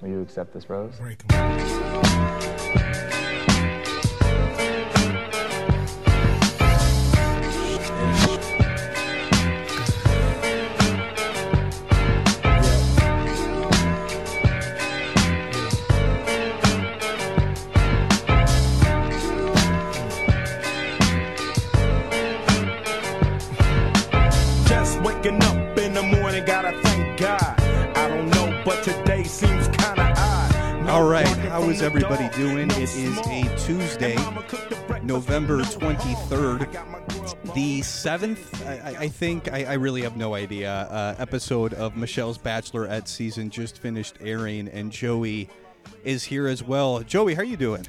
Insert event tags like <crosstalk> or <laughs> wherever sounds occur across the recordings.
Will you accept this rose? Just everybody doing? It is a Tuesday, And mama cooked the breakfast November 23rd, I got my grub The seventh, I, I- I think, I, I really have no idea, uh, episode of Michelle's Bachelorette season just finished airing, and Joey is here as well. Joey, how are you doing?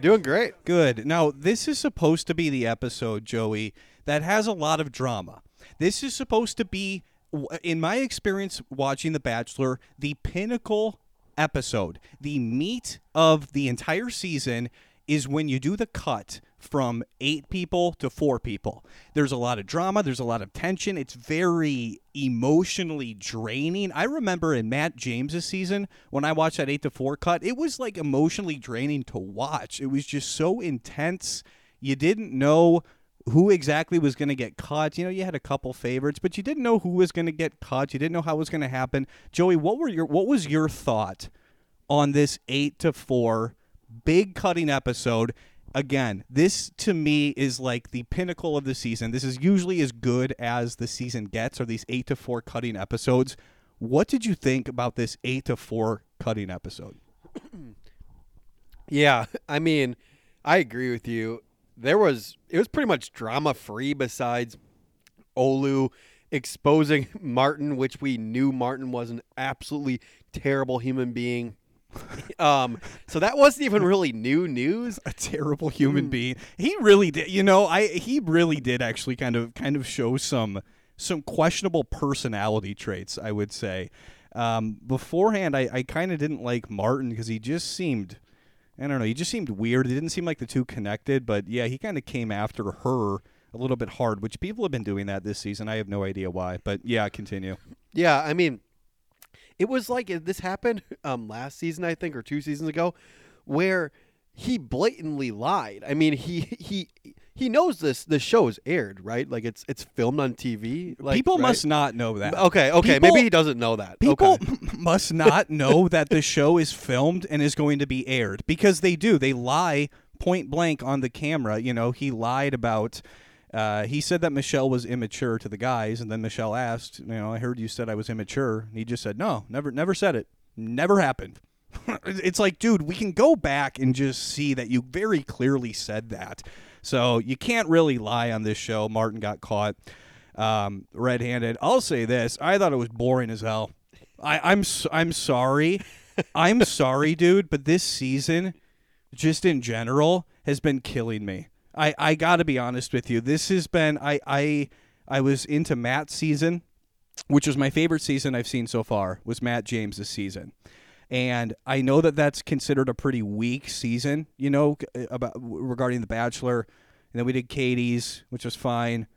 Doing great. Good. Now, this is supposed to be the episode, Joey, that has a lot of drama. This is supposed to be, in my experience watching The Bachelor, the pinnacle episode. The meat of the entire season is when you do the cut from eight people to four people. There's a lot of drama, there's a lot of tension. It's very emotionally draining. I remember in Matt James's season when I watched that eight to four cut, it was like emotionally draining to watch. It was just so intense. You didn't know who exactly was going to get cut. You know, you had a couple favorites, but you didn't know who was going to get cut. You didn't know how it was going to happen. Joey, what were your what was your thought on this 8 to 4 big cutting episode? Again, this to me is like the pinnacle of the season. This is usually as good as the season gets or these 8 to 4 cutting episodes. What did you think about this 8 to 4 cutting episode? <clears throat> Yeah, I mean, I agree with you. There was it was pretty much drama free besides Olu exposing <laughs> Martin, which we knew Martin was an absolutely terrible human being. <laughs> um, so that wasn't even really new news. a terrible human being. He really did. You know, I he really did actually kind of kind of show some some questionable personality traits. I would say. Um, beforehand, I, I kind of didn't like Martin because he just seemed. I don't know. He just seemed weird. It didn't seem like the two connected. But yeah, he kind of came after her a little bit hard, which people have been doing that this season. I have no idea why. But yeah, continue. Yeah, I mean, it was like this happened <laughs> um last season, I think, or two seasons ago, where he blatantly lied. I mean, he <laughs> he he knows this. The show is aired, right? Like it's it's filmed on TV. Like, people right? must not know that. Okay, okay, People- maybe he doesn't know that. People okay. must not know that the show is filmed and is going to be aired because they do. They lie point blank on the camera. You know, he lied about. Uh, he said that Michelle was immature to the guys, and then Michelle asked, "You know, I heard you said I was immature." And he just said, "No, never, never said it. Never happened." <laughs> it's like, dude, we can go back and just see that you very clearly said that. So you can't really lie on this show. Martin got caught um, red-handed. I'll say this: I thought it was boring as hell. I, I'm I'm sorry, <laughs> I'm sorry, dude, but this season, just in general, has been killing me. I I got to be honest with you. This has been I I I was into Matt's season, which was my favorite season I've seen so far. Was Matt James's season. And I know that that's considered a pretty weak season, you know, uh, about regarding The Bachelor. And then we did Katie's, which was fine.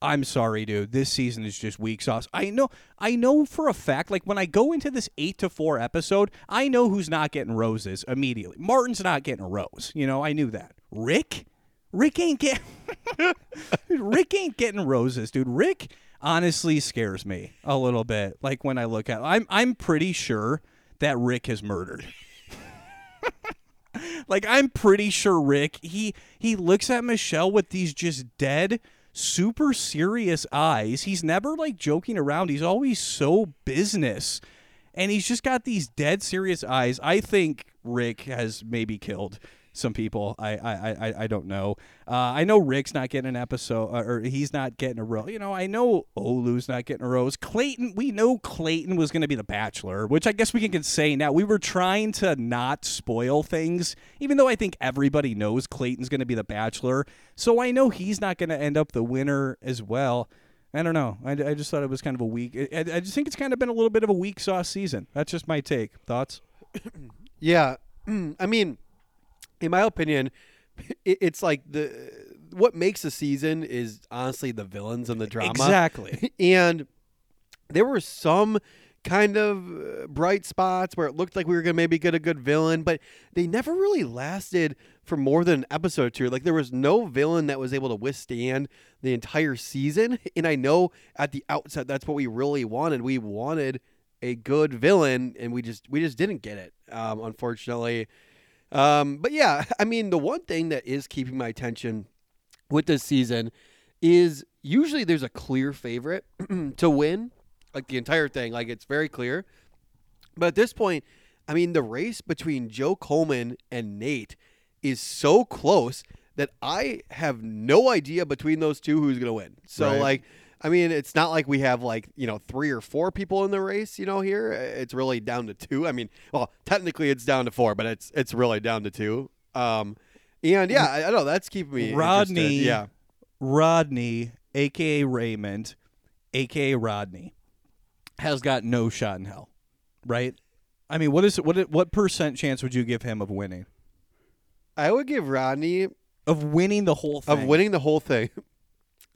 I'm sorry, dude. This season is just weak sauce. I know I know for a fact, like when I go into this eight to four episode, I know who's not getting roses immediately. Martin's not getting a rose. You know, I knew that. Rick? Rick ain't getting <laughs> Rick ain't getting roses, dude. Rick honestly scares me a little bit. Like when I look at I'm I'm pretty sure that Rick has murdered. <laughs> like I'm pretty sure Rick he he looks at Michelle with these just dead super serious eyes. He's never like joking around. He's always so business. And he's just got these dead serious eyes. I think Rick has maybe killed some people. I I I, I don't know. Uh, I know Rick's not getting an episode, uh, or he's not getting a rose. You know, I know Olu's not getting a rose. Clayton, we know Clayton was going to be the Bachelor, which I guess we can say now. We were trying to not spoil things, even though I think everybody knows Clayton's going to be the Bachelor. So I know he's not going to end up the winner as well. I don't know. I, I just thought it was kind of a weak. I, I just think it's kind of been a little bit of a weak sauce season. That's just my take. Thoughts? <coughs> Yeah, <clears throat> I mean, in my opinion, <laughs> it's like the what makes a season is honestly the villains and the drama. Exactly. <laughs> and there were some kind of uh, bright spots where it looked like we were going to maybe get a good villain, but they never really lasted for more than an episode or two. Like there was no villain that was able to withstand the entire season. <laughs> And I know at the outset that's what we really wanted. We wanted a good villain, and we just we just didn't get it, um, unfortunately. Um, but yeah, <laughs> I mean, the one thing that is keeping my attention with this season is usually there's a clear favorite <clears throat> to win, like the entire thing, like it's very clear. But at this point, I mean, the race between Joe Coleman and Nate is so close that I have no idea between those two who's going to win. So, Right. like, I mean, it's not like we have like, you know, three or four people in the race, you know, here. It's really down to two. I mean, well, technically it's down to four, but it's it's really down to two. Um and yeah, I, I know, that's keeping me interested. Rodney, Yeah. Rodney, aka Raymond, aka Rodney, has got no shot in hell, right? I mean, what is what what percent chance would you give him of winning? I would give Rodney Of winning the whole thing? of winning the whole thing. <laughs>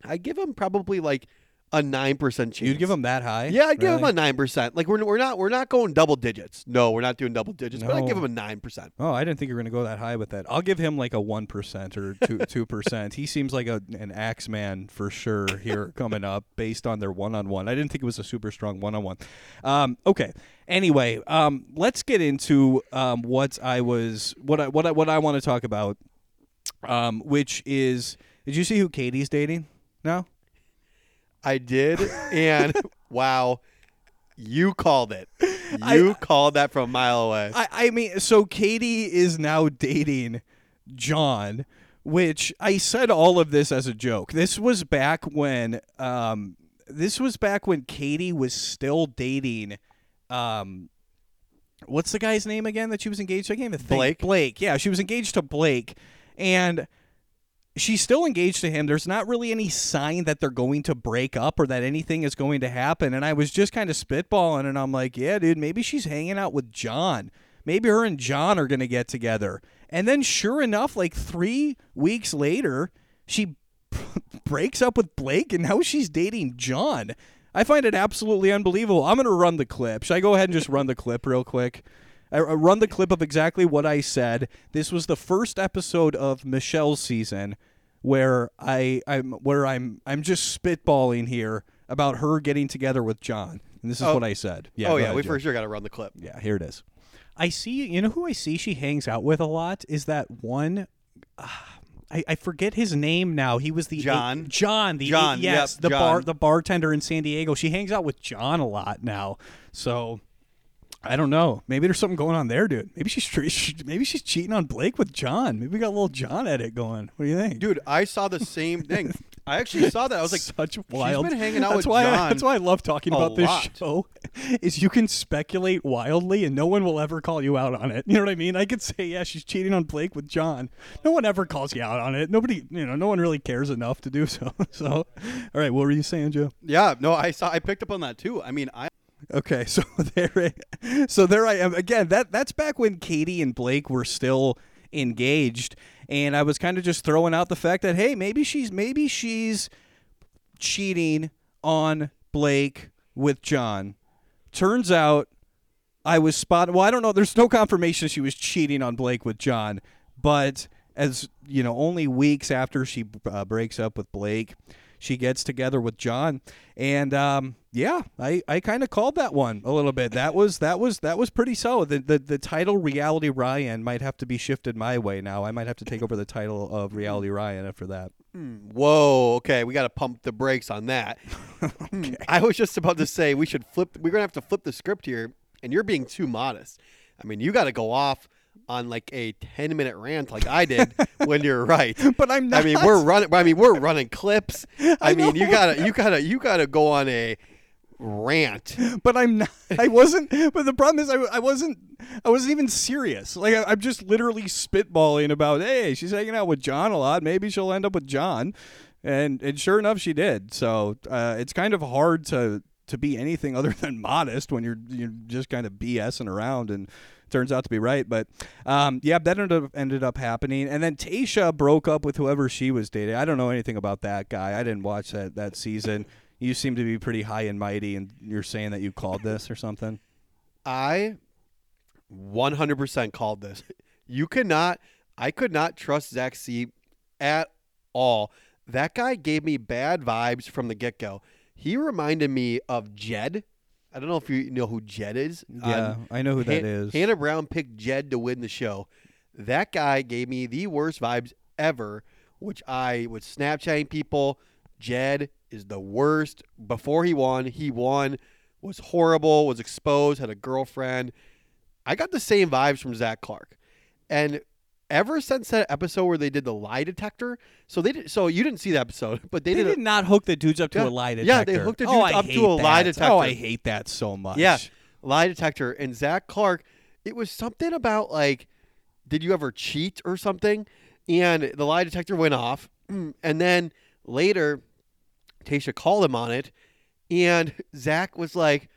I give him probably like a nine percent chance. You'd give him that high? Yeah, I'd give him Really? a nine percent. Like we're we're not we're not going double digits. No, we're not doing double digits. But I'd No. give him a nine percent. Oh, I didn't think you were going to go that high with that. I'll give him like a one percent or two <laughs> two percent. He seems like a an axe man for sure here coming up based on their one on one. I didn't think it was a super strong one on one. Um, okay. Anyway, um, let's get into um, what I was what I what I what I want to talk about, um, which is did you see who Katie's dating now? I did, and <laughs> wow, you called it. You called that from a mile away. I, I mean, so Katie is now dating John, which I said all of this as a joke. This was back when, um, this was back when Katie was still dating, um, what's the guy's name again that she was engaged to? I can't even think. Blake? Blake. Yeah, she was engaged to Blake, and she's still engaged to him. There's not really any sign that they're going to break up or that anything is going to happen. And I was just kind of spitballing, and I'm like, yeah, dude, maybe she's hanging out with John. Maybe her and John are going to get together. And then, sure enough, like three weeks later, she <laughs> breaks up with Blake, and now she's dating John. I find it absolutely unbelievable. I'm going to run the clip. Should I go ahead and just run the clip real quick? I I run the clip of exactly what I said. This was the first episode of Michelle's season where I I'm where I'm I'm just spitballing here about her getting together with John. And this is Oh. what I said. Yeah. oh yeah, ahead, we Joe. for sure got to run the clip. Yeah, here it is. I see. You know who I see she hangs out with a lot is that one. ah, I, I forget his name now. He was the John? John. The John, yes, yep, the bar John. the bartender in San Diego. She hangs out with John a lot now. So I don't know. Maybe there's something going on there, dude. Maybe she's maybe she's cheating on Blake with John. Maybe we got a little John edit going. What do you think? Dude, I saw the same thing. I actually saw that. I was like, such wild. been hanging out that's with why I, John that's why I love talking about this lot. show. Is you can speculate wildly and no one will ever call you out on it. You know what I mean? I could say, yeah, she's cheating on Blake with John. No one ever calls you out on it. Nobody, you know, no one really cares enough to do so. <laughs> So, all right, what were you saying, Joe? yeah, no, I saw. I picked up on that too. I mean, I Okay, <laughs> so there, so there I am again. That that's back when Katie and Blake were still engaged, and I was kind of just throwing out the fact that hey, maybe she's maybe she's cheating on Blake with John. Turns out I was spot. Well, I don't know. There's no confirmation she was cheating on Blake with John, but as you know, only weeks after she uh, breaks up with Blake, she gets together with John, and um, yeah, I, I kind of called that one a little bit. That was that was that was pretty solid. The, the the title Reality Ryan might have to be shifted my way now. I might have to take over the title of Reality Ryan after that. Whoa, okay, we got to pump the brakes on that. <laughs> Hmm, I was just about to say we should flip. We're gonna have to flip the script here, and you're being too modest. I mean, you got to go off on like a ten minute rant like I did when you're right. <laughs> But I'm not. I mean, we're running. I mean, we're running clips. <laughs> I, I mean, you gotta, you gotta, you gotta go on a rant. <laughs> but I'm not. I wasn't. But the problem is, I, I wasn't. I wasn't even serious. Like I, I'm just literally spitballing about. Hey, she's hanging out with John a lot. Maybe she'll end up with John, and and sure enough, she did. So uh, it's kind of hard to to be anything other than modest when you're you're just kind of BSing around and. Turns out to be right, but um, yeah, that ended up ended up happening, and then Tayshia broke up with whoever she was dating. I don't know anything about that guy. I didn't watch that that season. You seem to be pretty high and mighty, and you're saying that you called this or something. I 100% called this. You cannot, I could not trust Zach C at all. That guy gave me bad vibes from the get go. He reminded me of Jed. I don't know if you know who Jed is. Yeah, Um, I know who that Han- is. Hannah Brown picked Jed to win the show. That guy gave me the worst vibes ever, which I was Snapchatting people. Jed is the worst. Before he won, he won, was horrible, was exposed, had a girlfriend. I got the same vibes from Zach Clark. And ever since that episode where they did the lie detector, so they did so you didn't see the episode, <laughs> but they, they did, did not hook the dudes up to Yeah. a lie detector. Yeah, they hooked the oh, dudes I up to a lie that. detector. Oh, I hate that so much. Yeah. lie detector and Zach Clark. It was something about like, did you ever cheat or something? And the lie detector went off, <clears throat> and then later, Tayshia called him on it, and <laughs> Zach was like,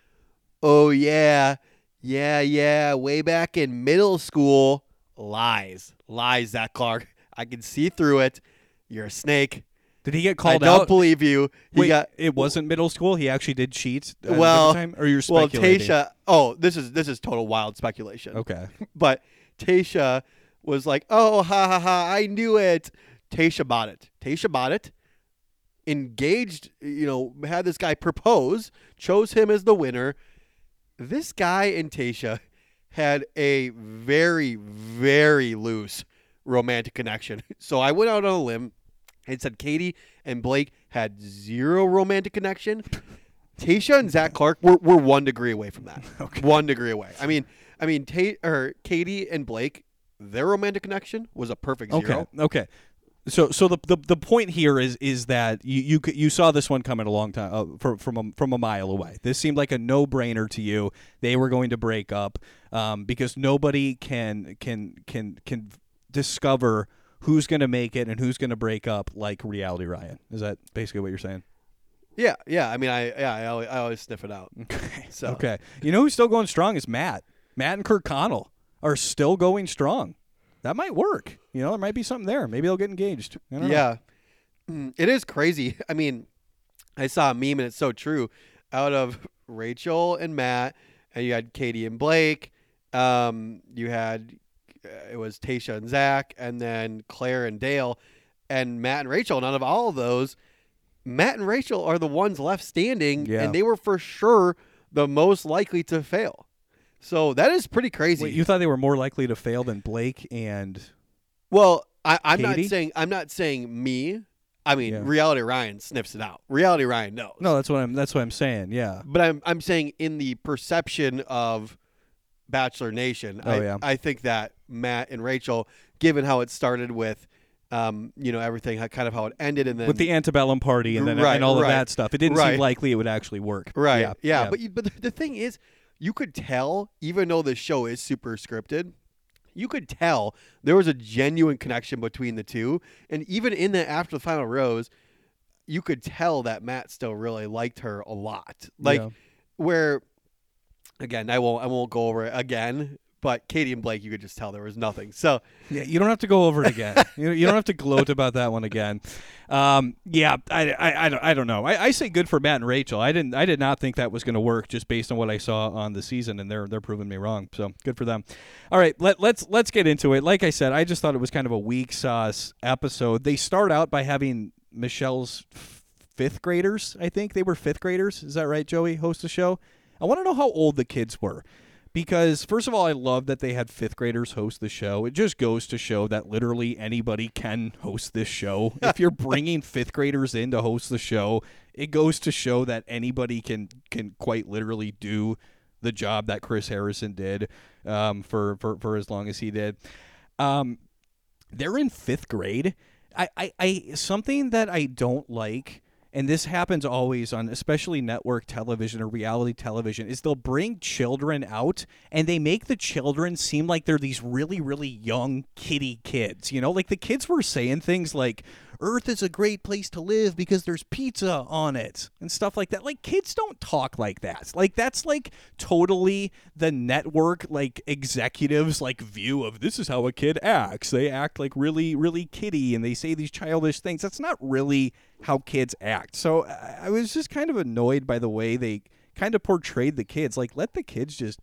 "Oh yeah, yeah, yeah, way back in middle school, lies, lies, Zach Clark. I can see through it. You're a snake. Did he get called out? I don't believe you. He Wait, got it wasn't middle school. He actually did cheat. at Well- time? or you're well, speculating. Tayshia. Oh, this is this is total wild speculation. Okay. <laughs> but Tayshia was like, "Oh, ha ha ha! I knew it." Tayshia bought it. Tayshia bought it. Engaged, you know, had this guy propose, chose him as the winner. This guy and Tayshia had a very, very loose romantic connection. <laughs> So I went out on a limb and said Katie and Blake had zero romantic connection. <laughs> Tayshia and Zach Clark were, were one degree away from that. <laughs> Okay. One degree away. I mean, I mean, Ta- or Katie and Blake, their romantic connection was a perfect zero. Okay. Okay. So, so the, the the point here is is that you you you saw this one coming a long time uh, from from a, from a mile away. This seemed like a no brainer to you. They were going to break up um, because nobody can can can can discover who's going to make it and who's going to break up like Reality Ryan. Is that basically what you're saying? Yeah, yeah. I mean, I yeah, I always, I always sniff it out. <laughs> Okay. So Okay. You know who's still going strong is Matt. Matt and Kirkconnell are still going strong. That might work. You know, there might be something there. Maybe they'll get engaged. Yeah, Mm, it is crazy. I mean, I saw a meme and it's so true. Out of Rachel and Matt, and you had Katie and Blake. Um, you had uh, it was Tayshia and Zach, and then Claire and Dale, and Matt and Rachel. And out of all of those, Matt and Rachel are the ones left standing, Yeah. and they were for sure the most likely to fail. So that is pretty crazy. Wait, you thought they were more likely to fail than Blake and Well, I, I'm not saying I'm not saying me. I mean, Yeah. reality Ryan sniffs it out. Reality Ryan knows. No, that's what I'm that's what I'm saying. Yeah. but I'm I'm saying in the perception of Bachelor Nation, Oh, I, yeah. I think that Matt and Rachel, given how it started with, um, you know, everything, how, kind of how it ended, and then With the antebellum party and then Right, and all of that stuff. It didn't right. seem likely it would actually work. right, Yeah. yeah, But you, but the, the thing is, you could tell, even though the show is super scripted. You could tell there was a genuine connection between the two, and even in the after the final rose, you could tell that Matt still really liked her a lot. Like Yeah. where again, I won't I won't go over it again, but Katie and Blake you could just tell there was nothing. So Yeah, you don't have to go over it again. <laughs> you, you don't have to gloat about that one again. Um, yeah, I, I, I, don't, I don't know. I, I say good for Matt and Rachel. I didn't I did not think that was going to work just based on what I saw on the season, and they're they're proving me wrong. So good for them. All right, let, let's let's get into it. Like I said, I just thought it was kind of a weak sauce episode. They start out by having Michelle's fifth graders. I think they were fifth graders. Is that right, Joey? Host the show. I want to know how old the kids were because first of all i love that they had fifth graders host the show. It just goes to show that literally anybody can host this show. <laughs> If you're bringing fifth graders in to host the show it goes to show that anybody can can quite literally do the job that chris harrison did um, for, for for as long as he did. Um, they're in fifth grade. I, I, I something that I don't like, and this happens always on especially network television or reality television, is they'll bring children out and they make the children seem like they're these really, really young kitty kids. You know, like the kids were saying things like Earth is a great place to live because there's pizza on it and stuff like that. Like kids don't talk like that. Like that's like totally the network like executives like view of this is how a kid acts. They act like really really kiddie and they say these childish things. That's not really how kids act. So I was just kind of annoyed by the way they kind of portrayed the kids. Like let the kids just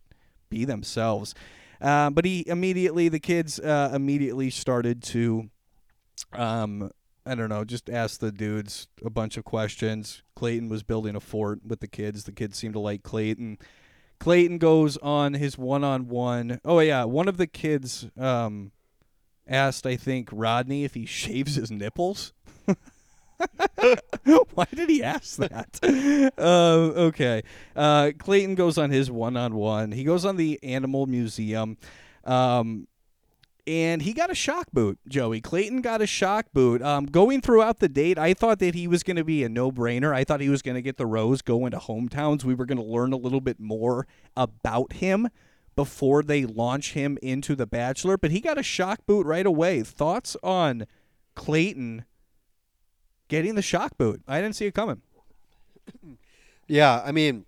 be themselves. Um, but he immediately, the kids uh, immediately started to, um, I don't know, just ask the dudes a bunch of questions. Clayton was building a fort with the kids. The kids seemed to like Clayton. Clayton goes on his one-on-one. Oh yeah, one of the kids um, asked, I think, Rodney if he shaves his nipples. <laughs> Why did he ask that? Uh, okay. Uh, Clayton goes on his one on one. He goes on the Animal Museum. Um, and he got a shock boot, Joey. Clayton got a shock boot. Um, going throughout the date, I thought that he was going to be a no brainer. I thought he was going to get the rose, go into hometowns. We were going to learn a little bit more about him before they launch him into The Bachelor. But he got a shock boot right away. Thoughts on Clayton getting the shock boot? I didn't see it coming. Yeah, I mean,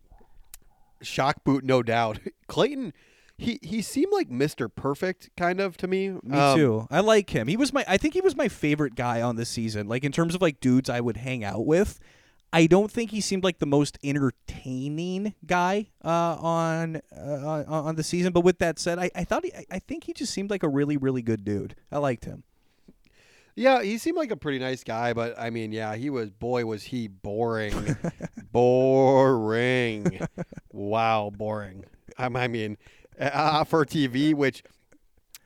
shock boot, no doubt. <laughs> Clayton, he he seemed like Mister Perfect, kind of to me. Me Um, too. I like him. He was my I think he was my favorite guy on this season. Like in terms of like dudes I would hang out with. I don't think he seemed like the most entertaining guy uh, on uh, on on the season. But with that said, I, I thought he, I- I think he just seemed like a really really good dude. I liked him. Yeah, he seemed like a pretty nice guy, but I mean, yeah, he was. Boy, was he boring, <laughs> boring. wow, boring. Um, I mean, <laughs> uh, for TV, which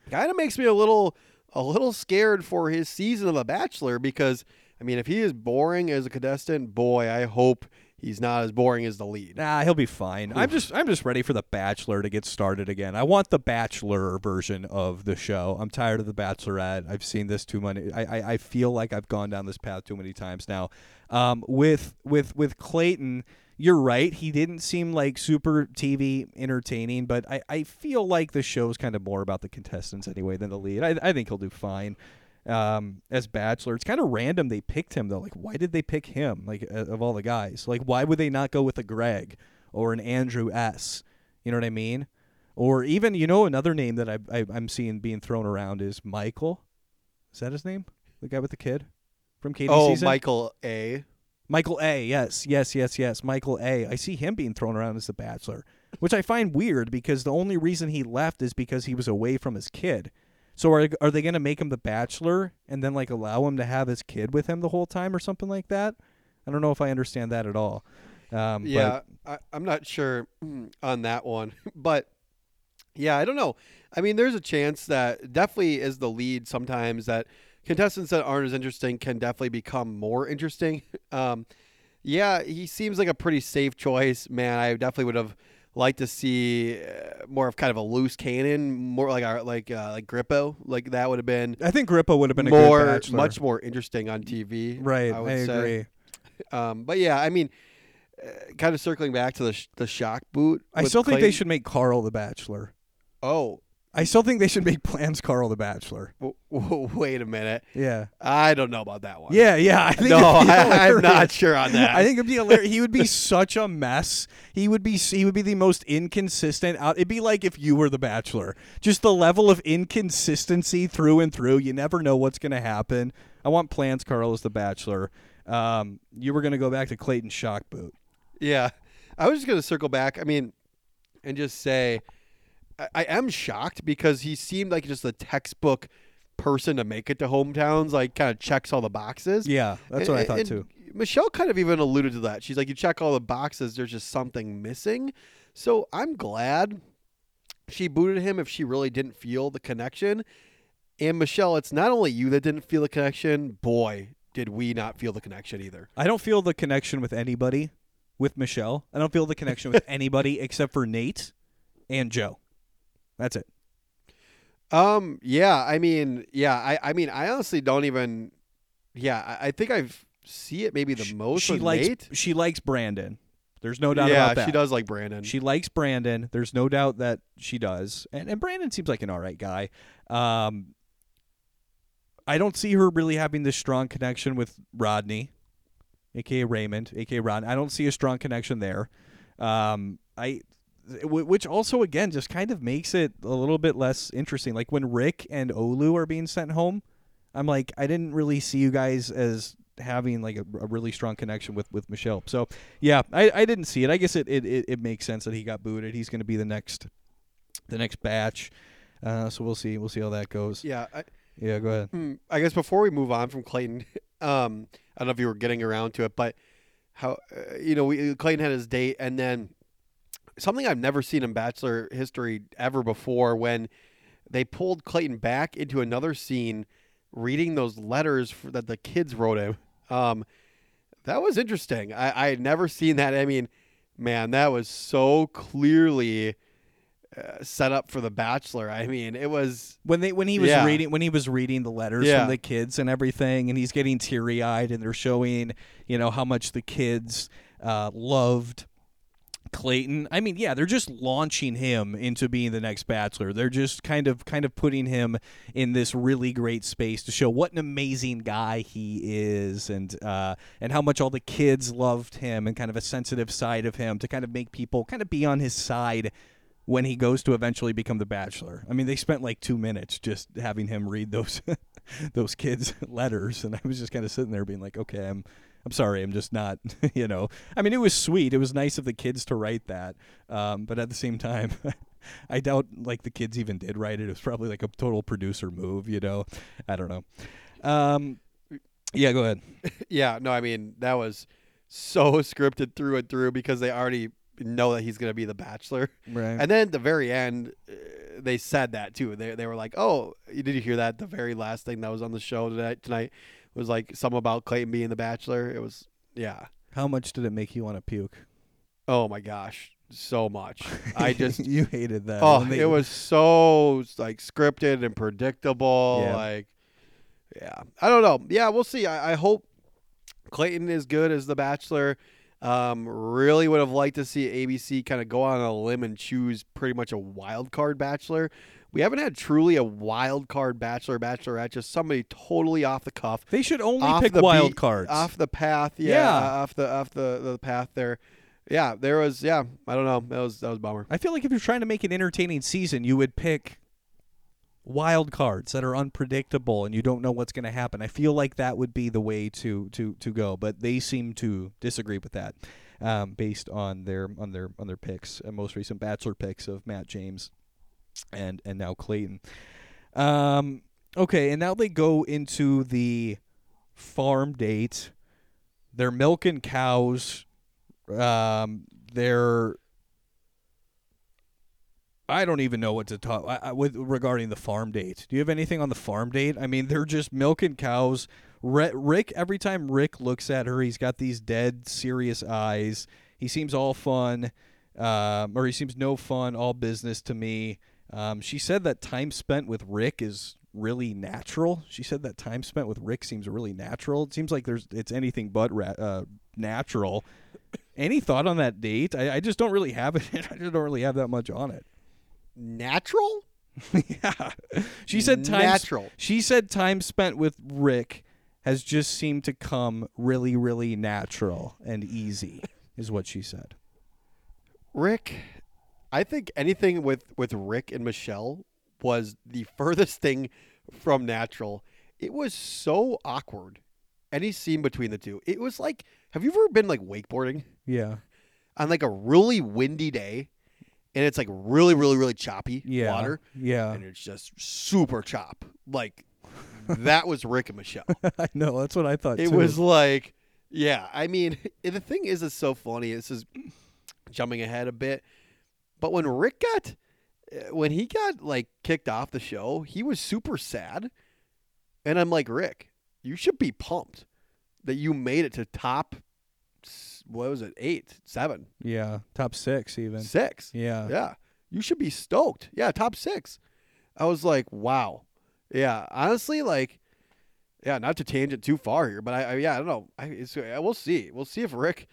kind of makes me a little, a little scared for his season of The Bachelor because I mean, if he is boring as a contestant, boy, I hope he's not as boring as the lead. Nah, he'll be fine. I'm just I'm just ready for the Bachelor to get started again. I want the Bachelor version of the show. I'm tired of the Bachelorette. I've seen this too many. I I, I feel like I've gone down this path too many times now. Um, with with with Clayton, you're right. He didn't seem like super TV entertaining, but I, I feel like the show's kind of more about the contestants anyway than the lead. I I think he'll do fine. Um, as Bachelor, it's kind of random they picked him though. Like, why did they pick him? Like, uh, of all the guys, like, why would they not go with a Greg or an Andrew S? You know what I mean? Or even, you know, another name that I, I I'm seeing being thrown around is Michael. Is that his name? The guy with the kid from Katie's Oh, season. Michael A. Michael A. Yes, yes, yes, yes. Michael A. I see him being thrown around as the Bachelor, which I find weird because the only reason he left is because he was away from his kid. So are are they going to make him the Bachelor and then like allow him to have his kid with him the whole time or something like that? I don't know if I understand that at all. Um, Yeah, I, I'm not sure <clears throat> on that one, <laughs> but yeah, I don't know. I mean, there's a chance that definitely is the lead sometimes that contestants that aren't as interesting can definitely become more interesting. <laughs> Um, yeah, he seems like a pretty safe choice, man. I definitely would have liked to see uh, more of kind of a loose cannon, more like our like uh, like Grippo, like that would have been I think Grippo would have been a more much more interesting on TV. right. I, I, agree. <laughs> Um, but yeah, I mean, uh, kind of circling back to the sh- the shock boot. I still think they should make Carl the Bachelor. Oh, I still think they should make <laughs> Plans Carl the Bachelor. w- w- wait a minute. Yeah. I don't know about that one. Yeah, yeah. I think no, <laughs> I, I'm not sure on that. I think it'd be hilarious. He would be such a mess. He would be he would be the most inconsistent out. It'd be like if you were the Bachelor. Just the level of inconsistency through and through. You never know what's going to happen. I want plans, Carl, as the Bachelor. Um, you were going to go back to Clayton Shock Boot. Yeah, I was just gonna circle back. I mean, and just say, I, am shocked because he seemed like just a textbook person to make it to hometowns. Like, kind of checks all the boxes. Yeah, that's And- what I thought too. Michelle kind of even alluded to that. She's like, you check all the boxes, there's just something missing. So I'm glad she booted him if she really didn't feel the connection. And Michelle, it's not only you that didn't feel the connection. Boy, did we not feel the connection either. I don't feel the connection with anybody with Michelle. I don't feel the connection with <laughs> anybody except for Nate and Joe. That's it. Um, yeah, I mean, yeah, I, I mean, I honestly don't even. Yeah, I, I think I've see it maybe the Sh- most she likes Nate. she likes Brandon. There's no doubt yeah, about that. she does like Brandon. She likes Brandon. There's no doubt that she does. And and Brandon seems like an all right guy. Um I don't see her really having this strong connection with Rodney, aka Raymond, aka Ron. I don't see a strong connection there. Um, I, which also again just kind of makes it a little bit less interesting. Like when Rick and Olu are being sent home, I'm like, I didn't really see you guys as having like a, a really strong connection with with Michelle. So yeah, I, I didn't see it. I guess it, it, it, it makes sense that he got booted. He's going to be the next the next batch. Uh, so we'll see. We'll see how that goes. Yeah, I, Yeah, go ahead. Hmm, I guess before we move on from Clayton, <laughs> um, I don't know if you were getting around to it, but how uh, you know we, Clayton had his date, and then something I've never seen in Bachelor history ever before when they pulled Clayton back into another scene, reading those letters for, that the kids wrote him. Um, that was interesting. I, I had never seen that. I mean, man, that was so clearly uh, set up for the Bachelor. I mean, it was When they when he was Yeah. reading when he was reading the letters Yeah. from the kids and everything, and he's getting teary eyed, and they're showing you know how much the kids uh, loved Clayton. I mean, yeah, they're just launching him into being the next Bachelor. They're just kind of kind of putting him in this really great space to show what an amazing guy he is, and uh, and how much all the kids loved him, and kind of a sensitive side of him to kind of make people kind of be on his side when he goes to eventually become the bachelor. I mean, they spent like 2 minutes just having him read those <laughs> those kids letters and I was just kind of sitting there being like, "Okay, I'm I'm sorry, I'm just not, <laughs> you know. I mean, it was sweet. It was nice of the kids to write that. Um, but at the same time, <laughs> I doubt like the kids even did write it. It was probably like a total producer move, you know. I don't know. Um, yeah, go ahead. <laughs> Yeah, no, I mean that was so scripted through and through because they already know that he's going to be the bachelor. Right. And then at the very end, uh, they said that too. They they were like, "Oh, did you hear that? The very last thing that was on the show tonight tonight was like some about Clayton being the bachelor." It was yeah. How much did it make you want to puke? Oh my gosh, so much. I <laughs> just you hated that. oh, they- it was so like scripted and predictable. Yeah. Like, yeah, I don't know. Yeah, we'll see. I, I hope Clayton is good as the Bachelor. Um, really would have liked to see ABC kind of go on a limb and choose pretty much a wild card Bachelor. We haven't had truly a wild card Bachelor Bachelorette, just somebody totally off the cuff, They should only pick the wild beat- cards. off the path. Yeah, Yeah. off the off the, the path there. Yeah, there was. Yeah, I don't know. That was that was a bummer. I feel like if you're trying to make an entertaining season, you would pick wild cards that are unpredictable and you don't know what's going to happen. I feel like that would be the way to to to go, but they seem to disagree with that, um, based on their on their on their picks, uh, most recent Bachelor picks of Matt James, and and now Clayton. Um, okay, and now they go into the farm date. They're milking cows. Um, they're I don't even know what to talk I, I, with regarding the farm date. Do you have anything on the farm date? I mean, they're just milking cows. Rick, every time Rick looks at her, he's got these dead, serious eyes. He seems all fun, um, or he seems no fun, all business to me. Um, she said that time spent with Rick is really natural. She said that time spent with Rick seems really natural. It seems like there's it's anything but ra- uh, natural. Any thought on that date? I, I just don't really have it. <laughs> I just don't really have that much on it. Natural. <laughs> yeah. She said time Natural. She said time spent with Rick has just seemed to come really really natural and easy is what she said. Rick, I think anything with with Rick and Michelle was the <laughs> furthest thing from natural. It was so awkward. Any scene between the two, it was like, have you ever been like wakeboarding Yeah. on like a really windy day, and it's like really, really, really choppy Yeah. water, Yeah. and it's just super chop. Like that was Rick and Michelle. <laughs> I know, that's what I thought It too. was like, yeah. I mean, <laughs> the thing is, it's so funny. This is jumping ahead a bit, but when Rick got, uh, when he got like kicked off the show, he was super sad, and I'm like, Rick, you should be pumped that you made it to top. What was it? Eight, seven, Yeah. Top 6 even. six. Yeah. Yeah, you should be stoked. Yeah, top six. I was like, wow. Yeah, honestly, like, yeah, not to tangent too far here, but I, I yeah, I don't know. I, it's, I we'll see. We'll see if Rick.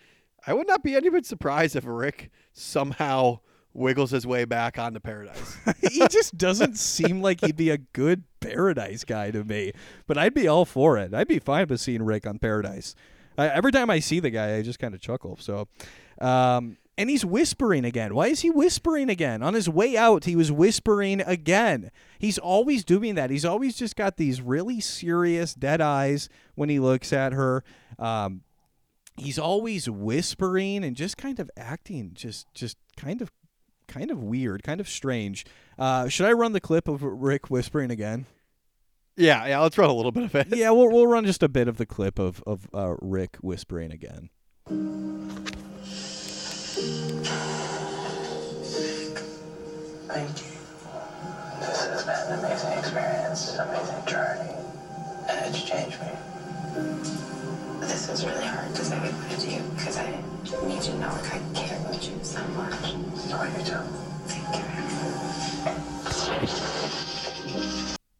I would not be any bit surprised if Rick somehow wiggles his way back onto paradise. <laughs> he just doesn't seem like he'd be a good Paradise guy to me. But I'd be all for it. I'd be fine with seeing Rick on Paradise. I, every time I see the guy, I just kind of chuckle. So, um, and he's whispering again. Why is he whispering again? On his way out, he was whispering again. He's always doing that. He's always just got these really serious dead eyes when he looks at her. Um, he's always whispering and just kind of acting just just kind of kind of weird, kind of strange. Uh, should I run the clip of Rick whispering again? Yeah, yeah. Let's run a little bit of it. Yeah, we'll we'll run just a bit of the clip of of uh, Rick whispering again. Thank you. This has been an amazing experience, an amazing journey, and it's changed me. This is really hard to say goodbye to you because I need you to know like I care about you so much. So you too. Thank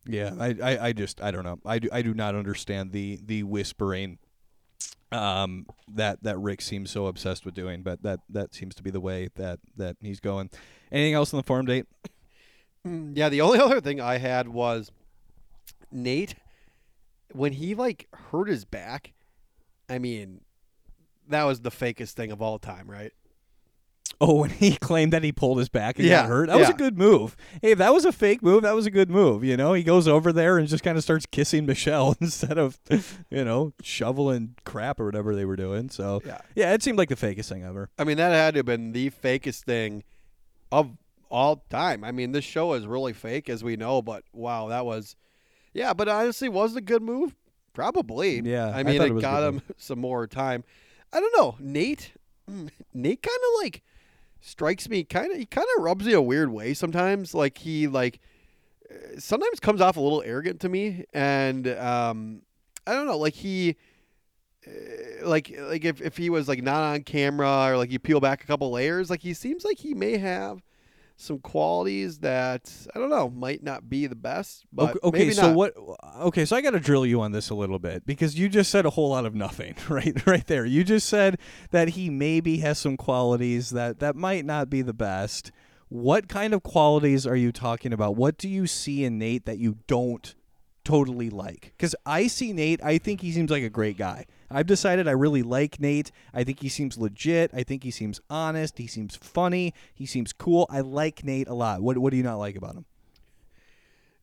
you. Yeah, I, I, I just I don't know. I do I do not understand the the whispering um that that Rick seems so obsessed with doing, but that that seems to be the way that that he's going. Anything else on the farm date? Yeah, the only other thing I had was Nate when he like hurt his back. I mean, that was the fakest thing of all time, right? Oh, when he <laughs> claimed that he pulled his back and Yeah, got hurt. That was a good move. Hey, if that was a fake move, that was a good move. You know, he goes over there and just kind of starts kissing Michelle <laughs> instead of, you know, shoveling crap or whatever they were doing. So, Yeah. yeah, it seemed like the fakest thing ever. I mean, that had to have been the fakest thing of all time. I mean, this show is really fake, as we know, but wow, that was, yeah. But honestly, was a good move? Probably. Yeah, I I mean, thought it, it got him <laughs> some more time. I don't know, Nate. mm, Nate kind of like strikes me kind of. He kind of rubs me a weird way sometimes. Like he like uh, sometimes comes off a little arrogant to me, and um, I don't know, like he uh, like like if, if he was like not on camera or like you peel back a couple layers like he seems like he may have some qualities that I don't know might not be the best but okay, okay, so not. what? Okay, so I got to drill you on this a little bit because you just said a whole lot of nothing, <laughs> right? Right there, you just said that he maybe has some qualities that that might not be the best. What kind of qualities are you talking about? What do you see in Nate that you don't totally like? Because I see Nate, I think he seems like a great guy. I've decided I really like Nate. I think he seems legit. I think he seems honest. He seems funny. He seems cool. I like Nate a lot. What What do you not like about him?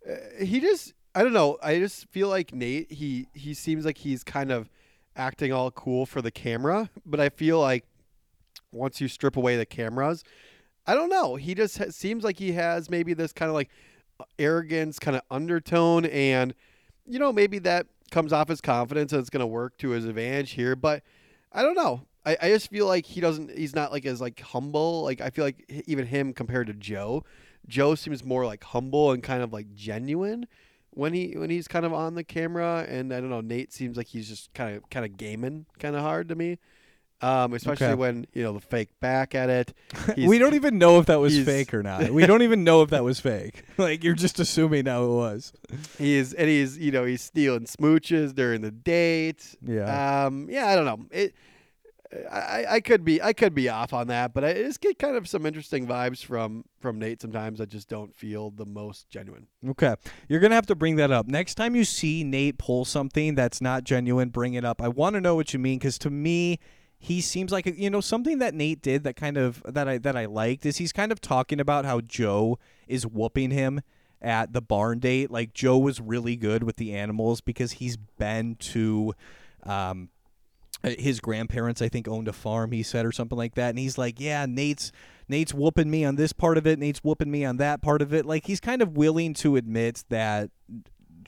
Uh, he just I don't know. I just feel like Nate he he seems like he's kind of acting all cool for the camera, but I feel like once you strip away the cameras, I don't know. He just ha- seems like he has maybe this kind of like uh, arrogance kind of undertone and you know maybe that comes off his confidence and it's going to work to his advantage here, but I don't know. I, I just feel like he doesn't he's not like as like humble. Like I feel like even him compared to Joe, Joe seems more like humble and kind of like genuine when he when he's kind of on the camera and I don't know Nate seems like he's just kind of kind of gaming kind of hard to me. Um, especially Okay. when you know the fake back at it. <laughs> <laughs> We don't even know if that was fake or not. We don't even know if that was fake. Like you're just assuming now it was. He's and he's you know he's stealing smooches during the date. Yeah. Um. Yeah. I don't know. It. I, I could be I could be off on that, but I just get kind of some interesting vibes from from Nate sometimes. I just don't feel the most genuine. Okay. You're going to have to bring that up. Next time you see Nate pull something that's not genuine, bring it up. I want to know what you mean cuz to me he seems like you know something that Nate did that kind of that I that I liked is he's kind of talking about how Joe is whooping him at the barn date. Like Joe was really good with the animals because he's been to um uh, his grandparents I think owned a farm he said or something like that. And he's like yeah Nate's Nate's whooping me on this part of it. Nate's whooping me on that part of it. Like he's kind of willing to admit that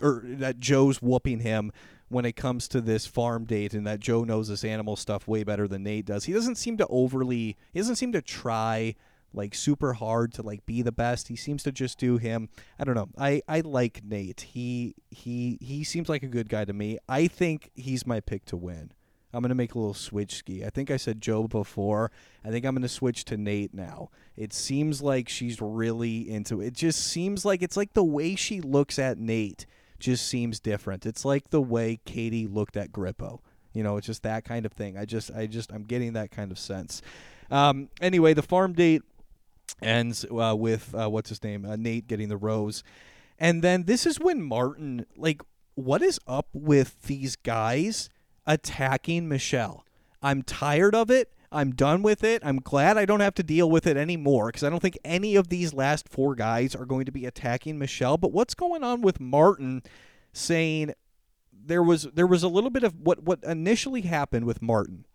or that Joe's whooping him when it comes to this farm date and that Joe knows this animal stuff way better than Nate does. He doesn't seem to overly he doesn't seem to try like super hard to like be the best. He seems to just do him. I don't know. I I like Nate. He he he seems like a good guy to me. I think he's my pick to win. I'm gonna make a little switch ski. I think I said Joe before. I think I'm gonna switch to Nate now. It seems like she's really into it. It just seems like it's like the way she looks at Nate just seems different. It's like the way Katie looked at Grippo. You know, it's just that kind of thing. I just I just I'm getting that kind of sense. Um, anyway, the farm date ends uh, with uh, what's his name, uh, Nate getting the rose. And then this is when Martin, like, what is up with these guys attacking Michelle? I'm tired of it. I'm done with it. I'm glad I don't have to deal with it anymore because I don't think any of these last four guys are going to be attacking Michelle. But what's going on with Martin saying there was there was a little bit of what what initially happened with Martin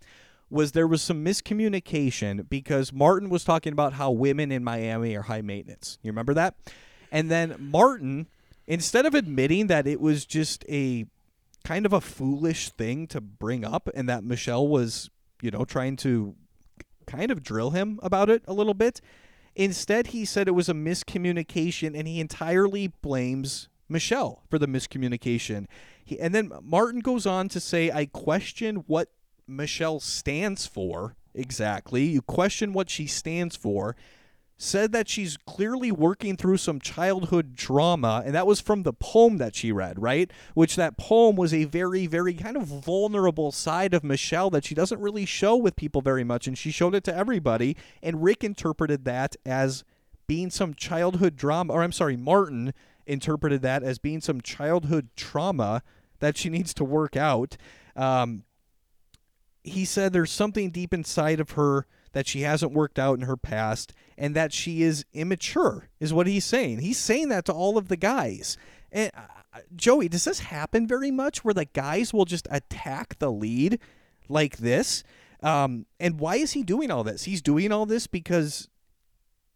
was there was some miscommunication because Martin was talking about how women in Miami are high maintenance. You remember that? And then Martin, instead of admitting that it was just a kind of a foolish thing to bring up and that Michelle was, you know, trying to kind of drill him about it a little bit, instead he said it was a miscommunication and he entirely blames Michelle for the miscommunication. He, and then Martin goes on to say, I question what Michelle stands for exactly. You question what she stands for. Said that she's clearly working through some childhood trauma, and that was from the poem that she read, right? Which that poem was a very, very kind of vulnerable side of Michelle that she doesn't really show with people very much, and she showed it to everybody. And Rick interpreted that as being some childhood drama, or I'm sorry, Martin interpreted that as being some childhood trauma that she needs to work out. Um, he said there's something deep inside of her that she hasn't worked out in her past and that she is immature is what he's saying. He's saying that to all of the guys. And uh, joey does this happen very much where the guys will just attack the lead like this? Um, and why is he doing all this? He's doing all this because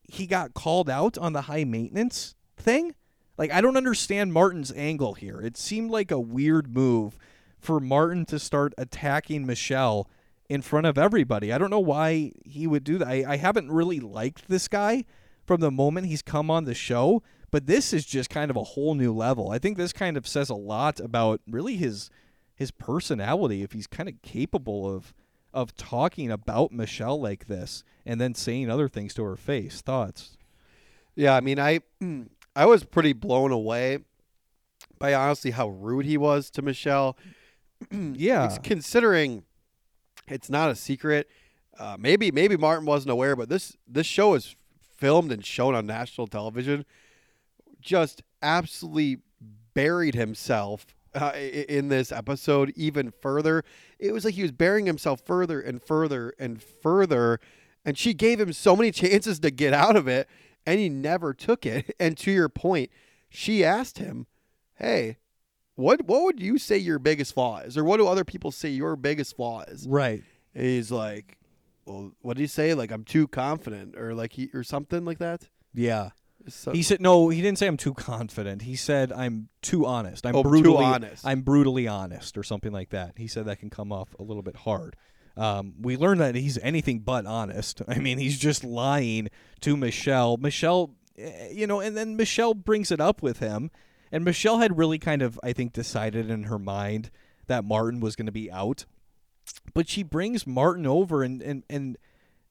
he got called out on the high maintenance thing? Like i don't understand martin's angle here. It seemed like a weird move for Martin to start attacking Michelle in front of everybody. I don't know why he would do that. I, I haven't really liked this guy from the moment he's come on the show, but this is just kind of a whole new level. I think this kind of says a lot about really his his personality if he's kind of capable of of talking about Michelle like this and then saying other things to her face. Thoughts? Yeah, I mean, I <clears throat> I was pretty blown away by honestly how rude he was to Michelle. <clears throat> Yeah. Considering it's not a secret. Uh, maybe maybe Martin wasn't aware, but this this show is filmed and shown on national television. Just absolutely buried himself uh, in this episode even further. It was like he was burying himself further and further and further, and she gave him so many <laughs> chances to get out of it, and he never took it. <laughs> And to your point, she asked him, "Hey, what what would you say your biggest flaw is, or what do other people say your biggest flaw is?" Right. And he's like, "Well, what did he say? Like I'm too confident, or like he or something like that." Yeah. So, He said no. He didn't say I'm too confident. He said I'm too honest. I'm Oh, too brutally honest. I'm brutally honest, or something like that. He said that can come off a little bit hard. Um, we learned that he's anything but honest. <laughs> I mean, he's just lying to Michelle. Michelle, eh, you know, and then Michelle brings it up with him, and Michelle had really kind of, I think, decided in her mind that Martin was going to be out, but she brings Martin over and and and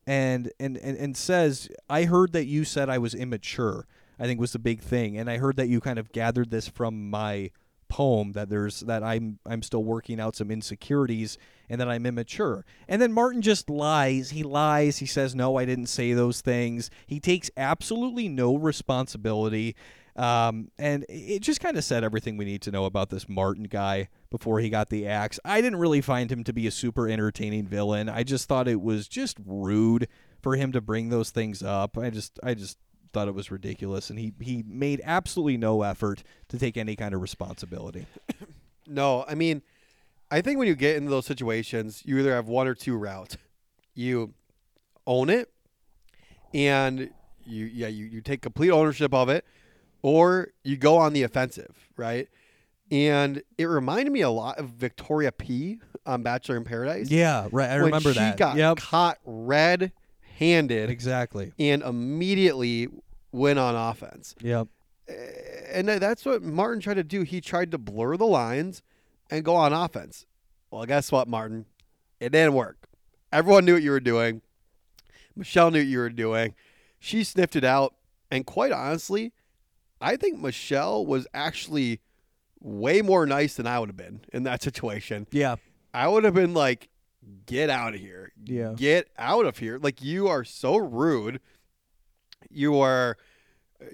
and and and, and says, "I heard that you said I was immature." I think was the big thing, and I heard that you kind of gathered this from my poem that there's that I'm I'm still working out some insecurities and that I'm immature. And then Martin just lies. He lies. He says, "No, I didn't say those things." He takes absolutely no responsibility. Um, and it just kind of said everything we need to know about this Martin guy before he got the axe. I didn't really find him to be a super entertaining villain. I just thought it was just rude for him to bring those things up. I just I just thought it was ridiculous and he he made absolutely no effort to take any kind of responsibility. <coughs> No, I mean, I think when you get into those situations, you either have one or two routes. You own it, and you yeah you, you take complete ownership of it, or you go on the offensive, right? And it reminded me a lot of Victoria P on Bachelor in Paradise. Yeah, right. I remember she that. She got yep. caught red-handed Exactly. and immediately went on offense. Yep. and that's what Martin tried to do. He tried to blur the lines and go on offense. Well, guess what, Martin? It didn't work. Everyone knew what you were doing. Michelle knew what you were doing. She sniffed it out. And quite honestly, I think Michelle was actually way more nice than I would have been in that <laughs> situation. Yeah. I would have been like, get out of here. Yeah. Get out of here. Like, you are so rude. You are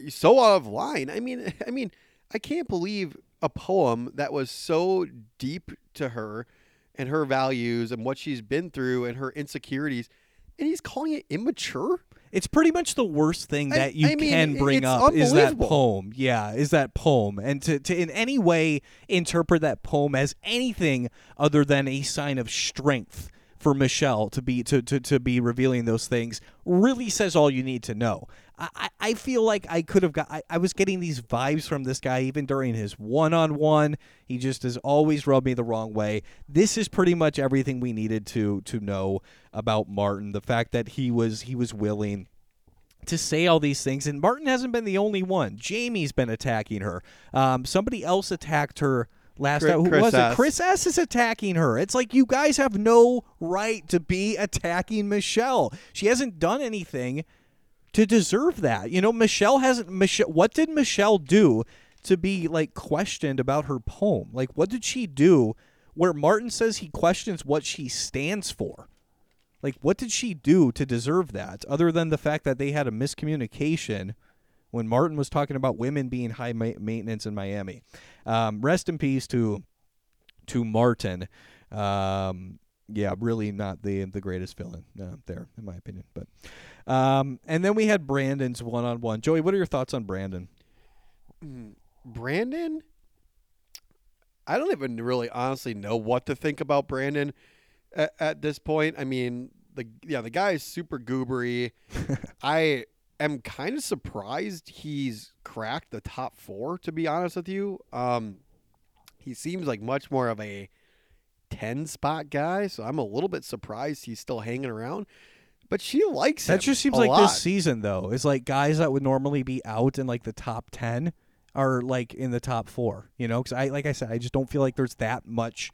so out of line. I mean, <laughs> I mean, I can't believe a poem that was so deep to her and her values and what she's been through and her insecurities, and he's calling it immature. It's pretty much the worst thing I- that you I mean, can bring up is that poem. Yeah, is that poem. And to, to in any way interpret that poem as anything other than a sign of strength for Michelle to be to, to, to be revealing those things really says all you need to know. I, I feel like I could have got I, I was getting these vibes from this guy even during his one on one. He just has always rubbed me the wrong way. This is pretty much everything we needed to to know about Martin. The fact that he was he was willing to say all these things, and Martin hasn't been the only one. Jamie's been attacking her. Um, somebody else attacked her last Chris-. Who Chris was S. it? Chris S. is attacking her. It's like you guys have no right to be attacking Michelle. She hasn't done anything to deserve that. You know, Michelle hasn't. Michelle, what did Michelle do to be like questioned about her poem? Like, what did she do? Where Martin says he questions what she stands for. Like, what did she do to deserve that, other than the fact that they had a miscommunication when Martin was talking about women being high ma- maintenance in Miami? Um, rest in peace to to Martin. Um, yeah, really not the the greatest villain uh, there, in my opinion. But um, and then we had Brandon's one on one. Joey, what are your thoughts on Brandon? Brandon, I don't even really honestly know what to think about Brandon at, at this point. I mean, the yeah, the guy is super goobery. <laughs> I am kind of surprised he's cracked the top four. To be honest with you, um, he seems like much more of a ten spot guy. So I'm a little bit surprised he's still hanging around. But she likes him. That just seems like lot. this season though is like guys that would normally be out in like the top ten are like in the top four. You know, because I like I said, I just don't feel like there's that much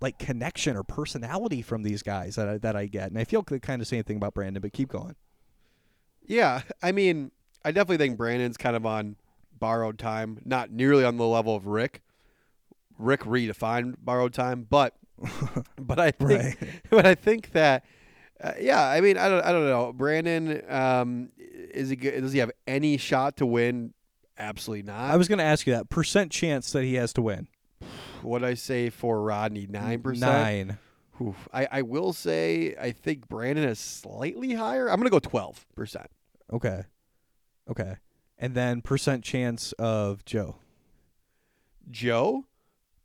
like connection or personality from these guys that I, that I get, and I feel the kind of same thing about Brandon. But keep going. Yeah, I mean, I definitely think Brandon's kind of on borrowed time, not nearly on the level of Rick. Rick redefined borrowed time, but <laughs> but I think <laughs> but I think that uh, yeah, I mean, I don't I don't know. Brandon um is he good? does he have any shot to win? Absolutely not. I was going to ask you that percent chance that he has to win. <sighs> what I say for Rodney? 9%. Nine. Oof. I I will say I think Brandon is slightly higher. I'm going to go 12%. Okay. Okay. And then percent chance of Joe. Joe?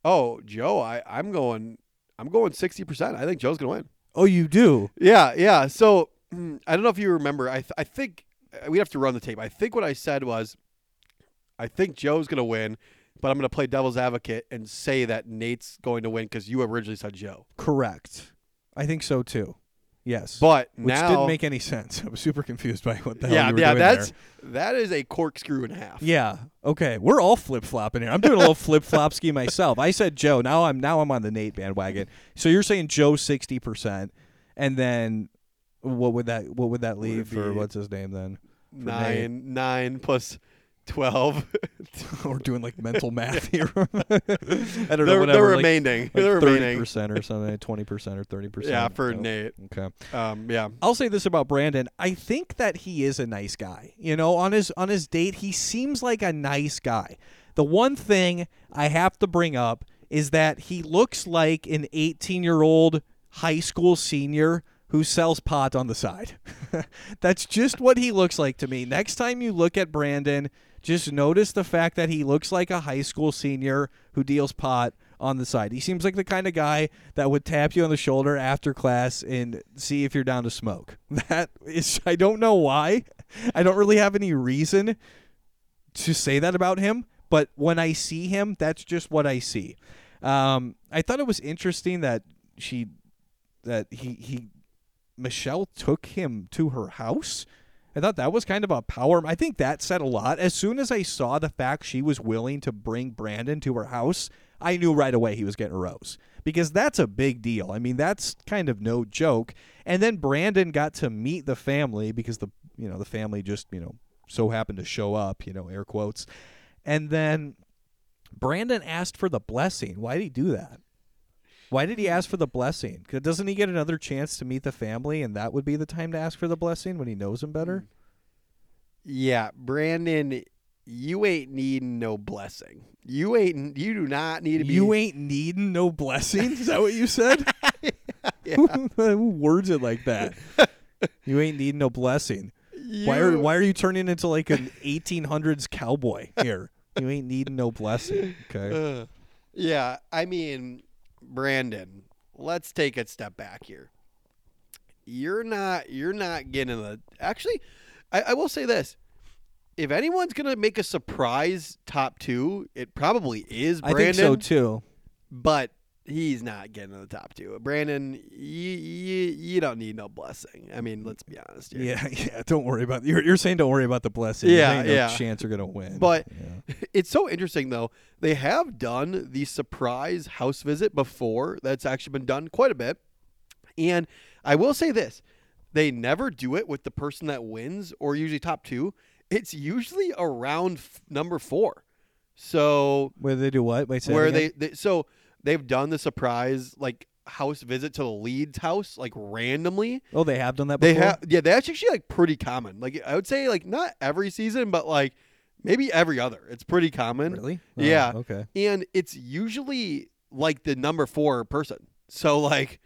Oh, Joe, I, I'm going I'm going sixty percent. I think Joe's gonna win. Oh, you do. Yeah, yeah. So <clears throat> I don't know if you remember. I th- I think uh, we have to run the tape. I think what I said was, I think Joe's gonna win, but I'm gonna play devil's advocate and say that Nate's going to win because you originally said Joe. Correct. I think so too. Yes. But Which now, didn't make any sense. I was super confused by what the hell yeah, you were yeah, doing that's there. that is a corkscrew and a half. Yeah. Okay. We're all flip flopping here. I'm doing a little <laughs> flip flop ski myself. I said Joe. Now I'm now I'm on the Nate bandwagon. So you're saying Joe sixty percent, and then what would that what would that Would leave for what's his name then? For Nate. nine nine plus twelve. <laughs> We're doing like mental <laughs> math here. <laughs> I don't know. the, the Whatever. like- remaining, like the remaining. percent or something, twenty percent or thirty percent. Yeah, for Nate. Okay. Um, yeah. I'll say this about Brandon. I think that he is a nice guy. You know, on his on his date, he seems like a nice guy. The one thing I have to bring up is that he looks like an 18-year-old high school senior who sells pot on the side. That's just what he looks like to me. Next time you look at Brandon, just notice the fact that he looks like a high school senior who deals pot on the side. He seems like the kind of guy that would tap you on the shoulder after class and see if you're down to smoke. <laughs> That is I don't know why. I don't really have any reason to say that about him, but when I see him, that's just what I see. Um, I thought it was interesting that she that he he Michelle took him to her house. I thought that was kind of a power. I think that said a lot. As soon as I saw the fact she was willing to bring Brandon to her house, I knew right away he was getting a rose because that's a big deal. I mean, that's kind of no joke. And then Brandon got to meet the family because the you know the family just you know so happened to show up. You know, air quotes. And then Brandon asked for the blessing. Why did he do that? Why did he ask for the blessing? Doesn't he get another chance to meet the family, and that would be the time to ask for the blessing when he knows him better? Yeah, Brandon you ain't needing no blessing. You ain't. You do not need to be. You ain't needing no blessing. Is that what you said? <laughs> Yeah. Who, who words it like that? <laughs> You ain't needing no blessing. Why are You- Why are you turning into like an 1800s cowboy here? You ain't needing no blessing. Okay. <laughs> Uh, yeah, I mean, Brandon, let's take a step back here. You're not you're not getting the actually I, I will say this. If anyone's gonna make a surprise top two, it probably is Brandon. I think so too. But he's not getting in the top two. Brandon, you, you you don't need no blessing. I mean, let's be honest here. Yeah, <laughs> yeah. Don't worry about you're. You're saying don't worry about the blessing. Yeah, saying no yeah. chance are gonna win. But Yeah. <laughs> it's so interesting though. They have done the surprise house visit before. That's actually been done quite a bit. And I will say this. They never do it with the person that wins or usually top 2. It's usually around f- number 4. So where they do what? Wait, where they, they so they've done the surprise like house visit to the lead's house like randomly. Oh, they have done that. Before? They have yeah, that's actually like pretty common. Like I would say like not every season, but like maybe every other. It's pretty common. Really? Oh, Yeah. Okay. And it's usually like the number four person. So like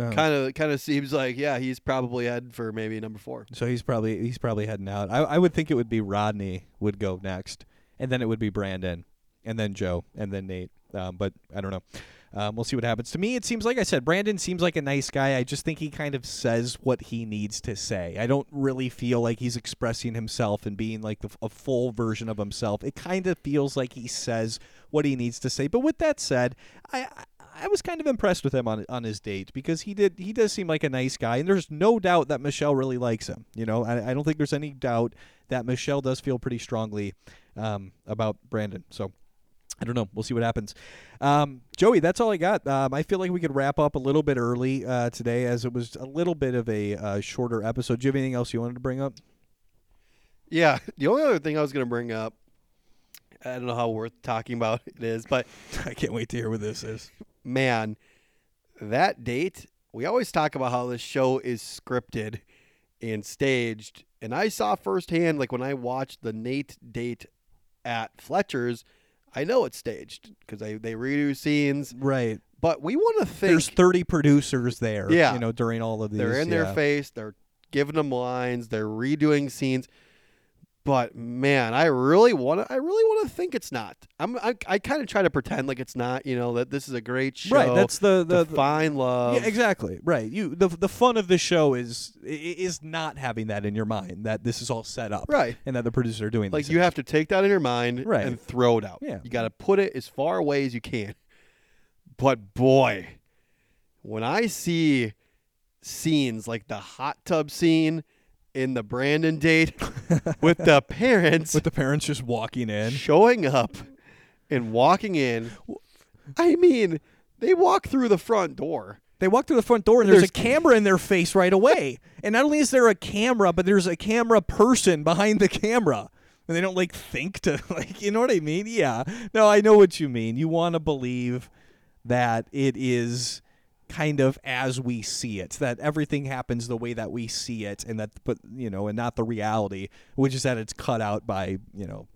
Oh. kind of kind of seems like yeah, he's probably head for maybe number four. So he's probably he's probably heading out. I, I would think it would be Rodney would go next, and then it would be Brandon, and then Joe, and then Nate. Um, but I don't know. Um, we'll see what happens. To me, it seems like I said, Brandon seems like a nice guy. I just think he kind of says what he needs to say. I don't really feel like he's expressing himself and being like the, a full version of himself. It kind of feels like he says what he needs to say. But with that said, I. I was kind of impressed with him on on his date because he did he does seem like a nice guy and there's no doubt that Michelle really likes him. You know, I, I don't think there's any doubt that Michelle does feel pretty strongly um, about Brandon. So I don't know. We'll see what happens. Um, Joey, that's all I got. Um, I feel like we could wrap up a little bit early uh, today as it was a little bit of a uh, shorter episode. Do you have anything else you wanted to bring up? Yeah. <laughs> The only other thing I was gonna bring up, I don't know how worth talking about it is, but <laughs> I can't wait to hear what this is. man, that date. We always talk about how this show is scripted and staged, and I saw firsthand, like when I watched the Nate date at Fletcher's, I know it's staged because they they redo scenes. Right. But we want to think There's 30 producers there. Yeah. You know, during all of these. they're in yeah. their face, they're giving them lines, they're redoing scenes. But man, I really want to. I really want to think it's not. I'm. I, I kind of try to pretend like it's not. You know that this is a great show. Right. That's the the, find love. Yeah, exactly. Right. You the the fun of the show is is not having that in your mind that this is all set up, Right. and that the producers are doing Like you things. have to take that in your mind Right. and throw it out. Yeah. You got to put it as far away as you can. But boy, when I see scenes like the hot tub scene in the Brandon date <laughs> with the parents with the parents just walking in. showing up and walking in, I mean, they walk through the front door. They walk through the front door and there's, There's- a camera in their face right away. and not only is there a camera, but there's a camera person behind the camera. And they don't like think to <laughs> like you know what I mean? Yeah. No, I know what you mean. You want to believe that it is kind of as we see it, that everything happens the way that we see it and that but you know, and not the reality, which is that it's cut out by, you know,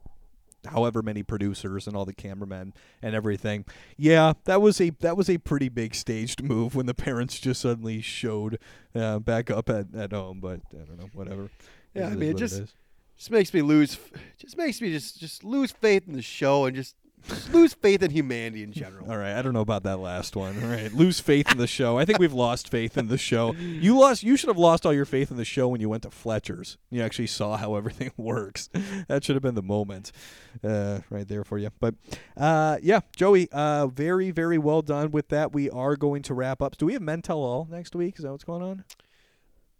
however many producers and all the cameramen and everything. Yeah, that was a that was a pretty big staged move when the parents just suddenly showed uh, back up at, at home. But I don't know, whatever. Yeah, It I mean, it just- is. Just makes me lose. Just makes me just just lose faith in the show and just, just <laughs> lose faith in humanity in general. All right, I don't know about that last one. All right, lose faith in the show. I think we've lost faith in the show. You lost. You should have lost all your faith in the show when you went to Fletcher's. You actually saw how everything <laughs> works. That should have been the moment, uh, right there for you. But uh, yeah, Joey, uh, very very well done with that. We are going to wrap up. Do we have Men Tell All next week? Is that what's going on?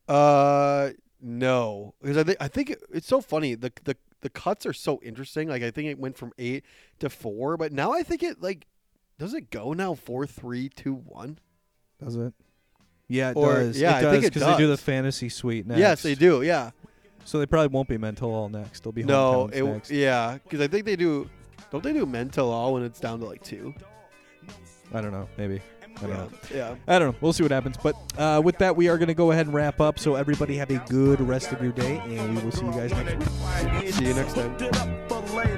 Uh, no, because I think I think it, it's so funny. The the the cuts are so interesting. Like I think it went from eight to four, but now I think it like does it go now four three two one? Does it? Yeah, it Or- does. yeah, it I think does it because they do the does. fantasy suite next. Yes, they do. Yeah. So they probably won't be Men Tell All next. They'll be No, Hometowns it next. yeah, because I think they do. Don't they do Men Tell All when it's down to like two? I don't know. Maybe. I don't Yeah. know. Yeah. I don't know. We'll see what happens. But uh, with that, we are going to go ahead and wrap up. So everybody have a good rest of your day, and we will see you guys next week. See you next time. Stood up for late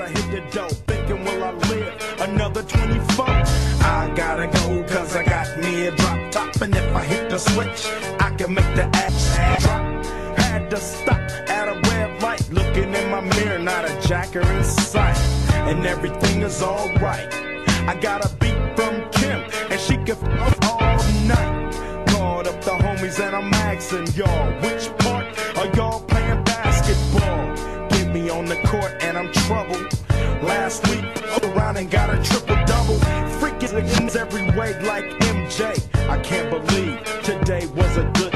I hit the dough, thinking will I live another 24? I gotta go, cause I got me a drop top. And if I hit the switch, I can make the ass drop. Had to stop at a red light, looking in my mirror, not a jacker in sight. And everything is alright. I got a beat from Kim, f all night. Called up the homies, and I'm asking y'all, which part are y'all playing basketball? Get me on the court, and I'm troubled. Last week, around and got a triple double. Freaking every way like MJ. I can't believe today was a good